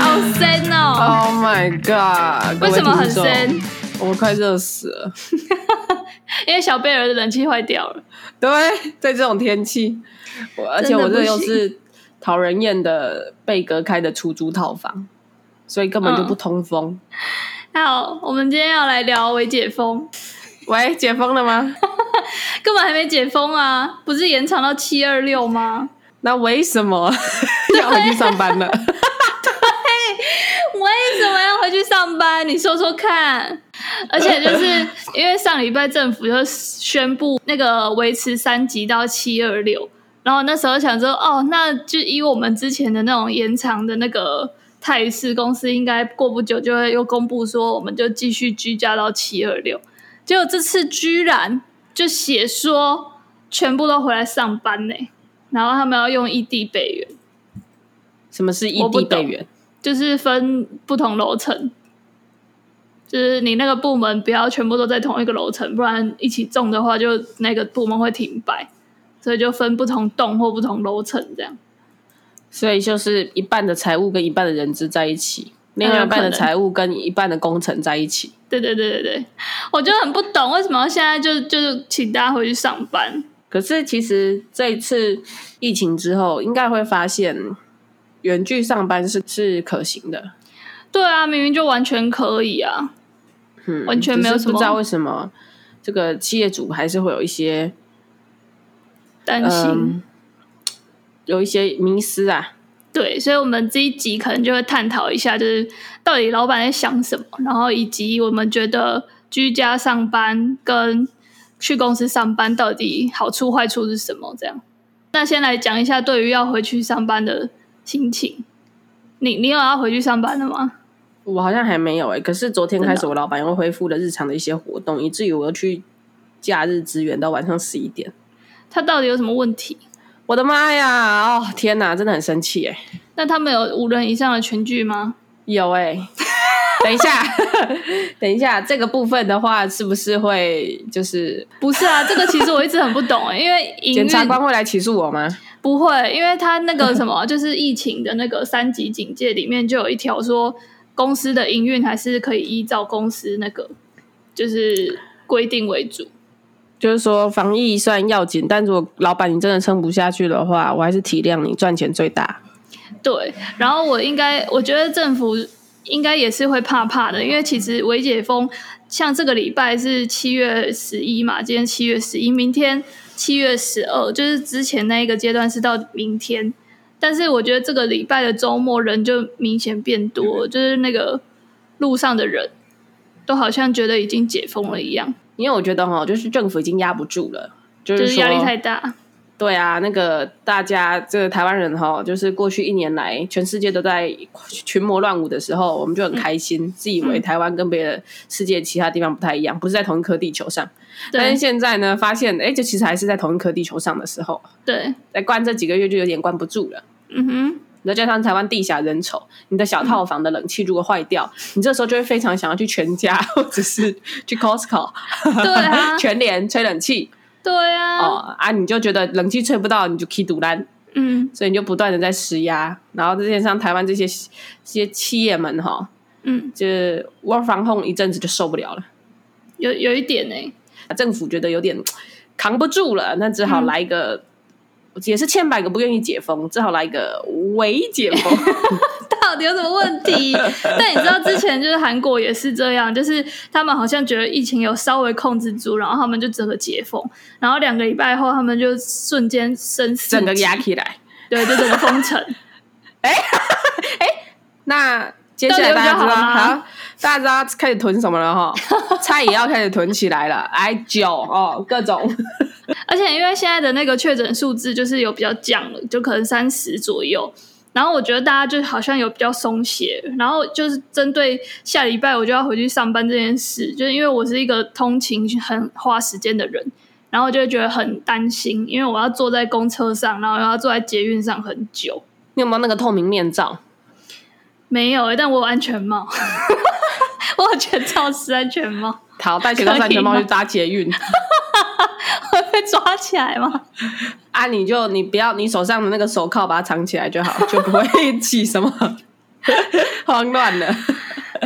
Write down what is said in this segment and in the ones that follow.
好深哦！Oh my god！为什么很深？我快热死了，因为小贝儿的冷气坏掉了。对，在这种天气，而且我这又是讨人厌的被隔开的出租套房，所以根本就不通风。嗯、好，我们今天要来聊微解封。喂，解封了吗？根本还没解封啊！不是延长到七二六吗？那为什么 要回去上班了？对，为什么要回去上班？你说说看。而且就是因为上礼拜政府就宣布那个维持三级到七二六，然后那时候想说，哦，那就以我们之前的那种延长的那个态势，公司应该过不久就会又公布说，我们就继续居家到七二六。结果这次居然就写说全部都回来上班呢，然后他们要用异地备援。什么是异地备援？就是分不同楼层，就是你那个部门不要全部都在同一个楼层，不然一起中的话，就那个部门会停摆，所以就分不同栋或不同楼层这样。所以就是一半的财务跟一半的人资在一起。另外一半的财务跟一半的工程在一起。对对对对对，我就很不懂为什么现在就就是请大家回去上班。可是其实这一次疫情之后，应该会发现远距上班是是可行的。对啊，明明就完全可以啊，嗯，完全没有什么。不知道为什么这个企业主还是会有一些担心，嗯，有一些迷失啊。对，所以，我们这一集可能就会探讨一下，就是到底老板在想什么，然后以及我们觉得居家上班跟去公司上班到底好处坏处是什么？这样。那先来讲一下对于要回去上班的心情。你你有要回去上班的吗？我好像还没有诶、欸，可是昨天开始，我老板又恢复了日常的一些活动，以至于我要去假日支援到晚上十一点。他到底有什么问题？我的妈呀！哦，天哪，真的很生气哎。那他们有五人以上的群聚吗？有哎。等一下，等一下，这个部分的话，是不是会就是不是啊？这个其实我一直很不懂哎，因为 检察官会来起诉我吗？不会，因为他那个什么，就是疫情的那个三级警戒里面就有一条说，公司的营运还是可以依照公司那个就是规定为主。就是说，防疫算要紧，但如果老板你真的撑不下去的话，我还是体谅你，赚钱最大。对，然后我应该，我觉得政府应该也是会怕怕的，因为其实微解封，像这个礼拜是七月十一嘛，今天七月十一，明天七月十二，就是之前那一个阶段是到明天，但是我觉得这个礼拜的周末人就明显变多，就是那个路上的人都好像觉得已经解封了一样。因为我觉得哈，就是政府已经压不住了，就是压力太大。对啊，那个大家这个台湾人哈，就是过去一年来，全世界都在群魔乱舞的时候，我们就很开心，嗯、自以为台湾跟别的世界其他地方不太一样，不是在同一颗地球上。但是现在呢，发现哎，这其实还是在同一颗地球上的时候，对，在关这几个月就有点关不住了。嗯哼。再加上台湾地狭人稠，你的小套房的冷气如果坏掉，嗯，你这时候就会非常想要去全家或者是去 Costco，对啊，全联吹冷气，对啊，哦啊，你就觉得冷气吹不到，你就起赌烂，嗯，所以你就不断的在施压，然后再加上台湾这些这些企业们哈，嗯，就 work from home 一阵子就受不了了，有有一点呢，欸，政府觉得有点扛不住了，那只好来一个。嗯。也是千百个不愿意解封，只好来一个微解封，到底有什么问题？但你知道之前就是韩国也是这样，就是他们好像觉得疫情有稍微控制住，然后他们就整个解封，然后两个礼拜后他们就瞬间升整个压起来，对，就整个封城。哎 哎，那接下来大家知道好，大家知道开始囤什么了哈？菜也要开始囤起来了，哎酒哦，各种。而且因为现在的那个确诊数字就是有比较降了，就可能三十左右。然后我觉得大家就好像有比较松懈。然后就是针对下礼拜我就要回去上班这件事，就是因为我是一个通勤很花时间的人，然后就会觉得很担心，因为我要坐在公车上，然后要坐在捷运上很久。你有没有那个透明面罩？没有、欸，但我有安全帽，我有全罩式安全帽。好，戴全罩式安全帽去搭捷运。被抓起来吗？啊，你就你不要你手上的那个手铐把它藏起来就好，就不会起什么 慌乱了。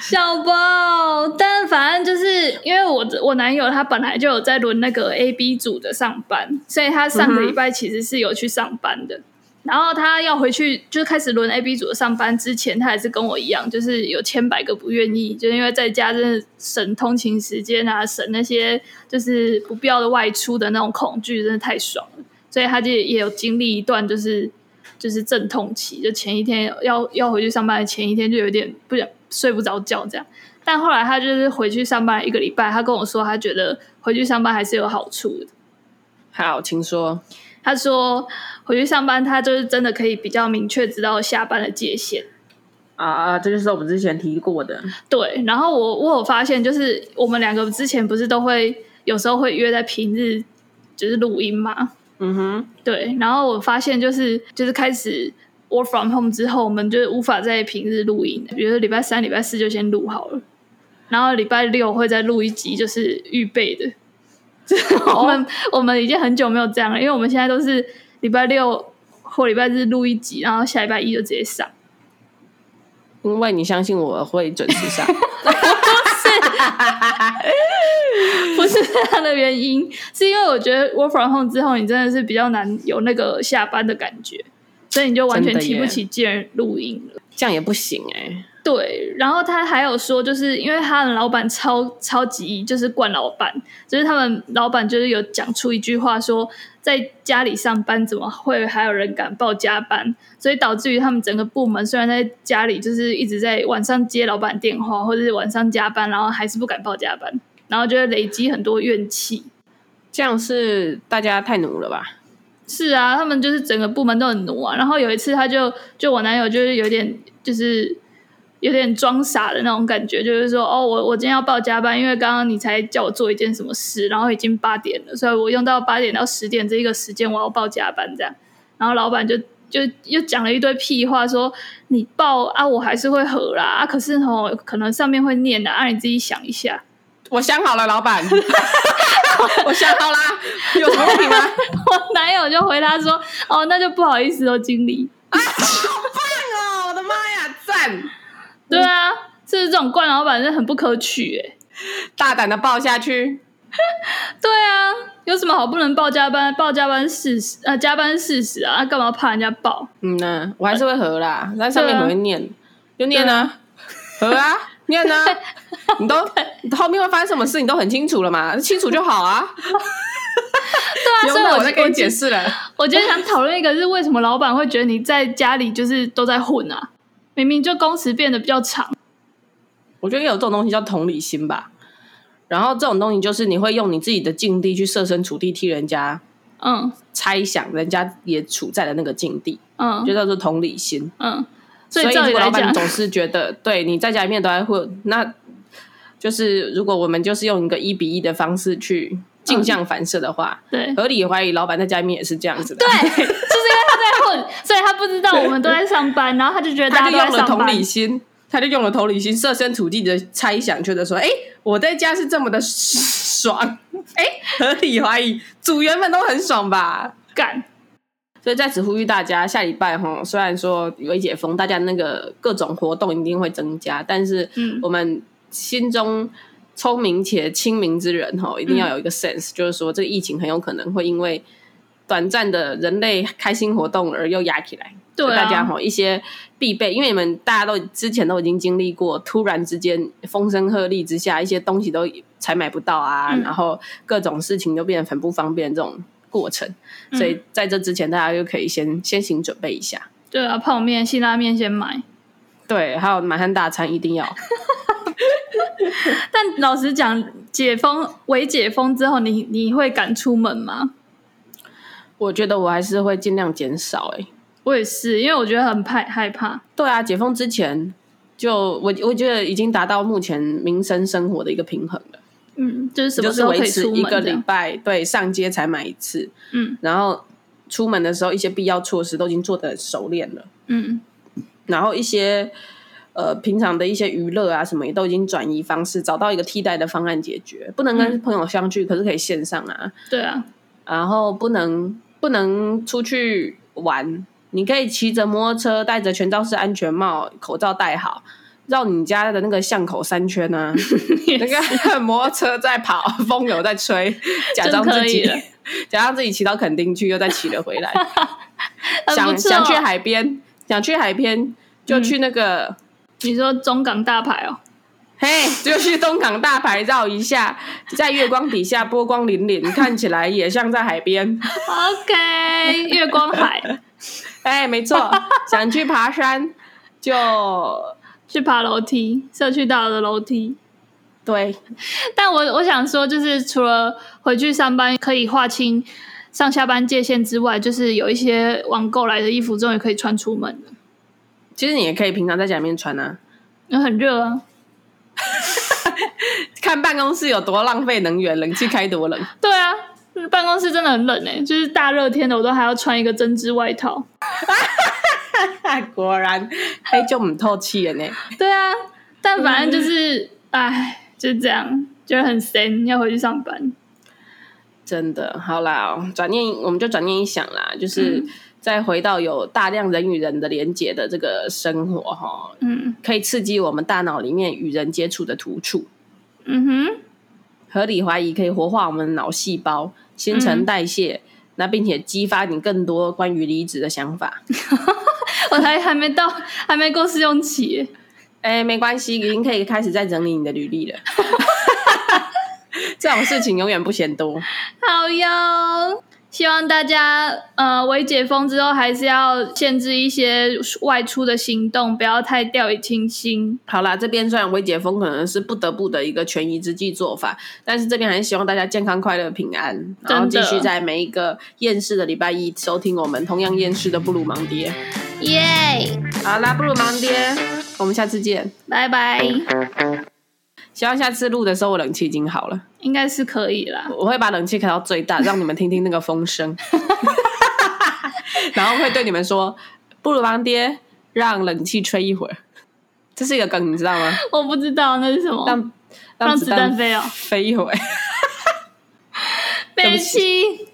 小包，但反正就是因为我我男友他本来就有在轮那个 A B 组的上班，所以他上个礼拜其实是有去上班的。嗯、然后他要回去就是开始轮 A B 组的上班之前，他还是跟我一样，就是有千百个不愿意，就因为在家真的省通勤时间啊，省那些就是不必要的外出的那种恐惧，真的太爽了。所以他就也有经历一段就是就是阵痛期，就前一天要要回去上班的前一天就有点不想。睡不着觉这样，但后来他就是回去上班一个礼拜，他跟我说他觉得回去上班还是有好处的。好，请说。他说回去上班，他就是真的可以比较明确知道下班的界限。啊，这就是我们之前提过的。对，然后我我有发现，就是我们两个之前不是都会有时候会约在平日就是录音嘛。嗯哼，对。然后我发现就是就是开始。Work from home 之后，我们就无法在平日录音。比如说礼拜三、礼拜四就先录好了，然后礼拜六会再录一集，就是预备的。我们我们已经很久没有这样了，因为我们现在都是礼拜六或礼拜日录一集，然后下礼拜一就直接上。因为你相信我会准时上，不是，不是这样的原因，是因为我觉得 Work from home 之后，你真的是比较难有那个下班的感觉。所以你就完全提不起劲录音了，这样也不行哎、欸。对，然后他还有说，就是因为他的老板超超级就是惯老板，就是他们老板就是有讲出一句话说，在家里上班怎么会还有人敢报加班？所以导致于他们整个部门虽然在家里就是一直在晚上接老板电话或者是晚上加班，然后还是不敢报加班，然后就会累积很多怨气。这样是大家太奴了吧？是啊，他们就是整个部门都很奴啊。然后有一次，他就就我男友就是有点就是有点装傻的那种感觉，就是说哦，我我今天要报加班，因为刚刚你才叫我做一件什么事，然后已经八点了，所以我用到八点到十点这一个时间我要报加班这样。然后老板就就又讲了一堆屁话，说你报啊，我还是会合啦啊，可是哦，可能上面会念的啊，你自己想一下。我想好了，老板，我想好了，有什么问题吗？我男友就回答说：“哦，那就不好意思哦，经理。啊”好棒哦！我的妈呀，赞！对啊，就是这种惯老板，是很不可取哎。大胆的报下去。对啊，有什么好不能报加班？报加班事实啊，加班事实啊，干嘛怕人家报？嗯呢，我还是会合啦，在上面很会念，就念啊，合啊。念呢？你都后面会发生什么事，你都很清楚了嘛？清楚就好啊。对啊，所以我在跟你解释了。我今天想讨论一个，是为什么老板会觉得你在家里就是都在混啊？明明就工时变得比较长。我觉得有这种东西叫同理心吧。然后这种东西就是你会用你自己的境地去设身处地替人家，嗯，猜想人家也处在的那个境地，嗯，就叫做同理心，嗯。所以，如果老板总是觉得对你在家里面都在混，那就是如果我们就是用一个一比一的方式去镜像反射的话，对，合理怀疑老板在家里面也是这样子的。对，就是因为他在混，所以他不知道我们都在上班，然后他就觉得大家都在上班，他就用了同理心，他就用了同理心，设身处地的猜想，觉得说，哎，我在家是这么的爽，哎，合理怀疑组员们都很爽吧？干。所以在此呼吁大家，下礼拜哈，虽然说微解封，大家那个各种活动一定会增加，但是我们心中聪明且清明之人哈，一定要有一个 sense，、嗯、就是说这个疫情很有可能会因为短暂的人类开心活动而又压起来。对、啊，大家哈一些必备，因为你们大家都之前都已经经历过，突然之间风声鹤唳之下，一些东西都才买不到啊，嗯、然后各种事情都变得很不方便这种。过程，所以在这之前，大家就可以先先行准备一下。对啊，泡面、辛拉面先买。对，还有满汉大餐一定要。但老实讲，解封、微解封之后，你你会敢出门吗？我觉得我还是会尽量减少、欸。哎，我也是，因为我觉得很怕害怕。对啊，解封之前就我我觉得已经达到目前民生生活的一个平衡了。嗯，就是什么时候可以出门？一个礼拜，对，上街才买一次。嗯，然后出门的时候，一些必要措施都已经做的熟练了。嗯，然后一些呃平常的一些娱乐啊什么，也都已经转移方式，找到一个替代的方案解决。不能跟朋友相聚，嗯、可是可以线上啊。对啊，然后不能不能出去玩。你可以骑着摩托车，戴着全罩式安全帽，口罩戴好，绕你家的那个巷口三圈呢、啊。那个 摩托车在跑，风有在吹，假装自己假装自己骑到垦丁去，又再骑了回来。想想去海边，想去海边就去那个。嗯、你说中港大牌哦？嘿，就去东港大牌绕一下，在月光底下波光粼粼，看起来也像在海边。OK，月光海。哎，没错，想去爬山就 去爬楼梯，社区大楼的楼梯。对，但我我想说，就是除了回去上班可以划清上下班界限之外，就是有一些网购来的衣服终于可以穿出门了。其实你也可以平常在家里面穿啊，那很热啊。看办公室有多浪费能源，冷气开多冷。对啊。办公室真的很冷哎，就是大热天的，我都还要穿一个针织外套。果然，黑，就唔透气了呢。对啊，但反正就是，哎，就这样，就很神，要回去上班。真的，好啦，转念，我们就转念一想啦，就是再回到有大量人与人的连接的这个生活哈，嗯，可以刺激我们大脑里面与人接触的突触。嗯哼，合理怀疑可以活化我们的脑细胞。新陈代谢，嗯、那并且激发你更多关于离职的想法。我还还没到，还没过试用期。哎、欸，没关系，已经可以开始在整理你的履历了。这种事情永远不嫌多。好哟。希望大家呃，微解封之后还是要限制一些外出的行动，不要太掉以轻心。好啦，这边虽然微解封可能是不得不的一个权宜之计做法，但是这边还是希望大家健康、快乐、平安，然后继续在每一个厌世的礼拜一收听我们同样厌世的布鲁盲爹。耶好啦，布鲁盲爹，我们下次见，拜拜。希望下次录的时候我冷气已经好了，应该是可以啦。我会把冷气开到最大，让你们听听那个风声，然后会对你们说：“布鲁盲爹，让冷气吹一会儿。”这是一个梗，你知道吗？我不知道那是什么。让让子弹飞哦，飞一会儿。悲戚。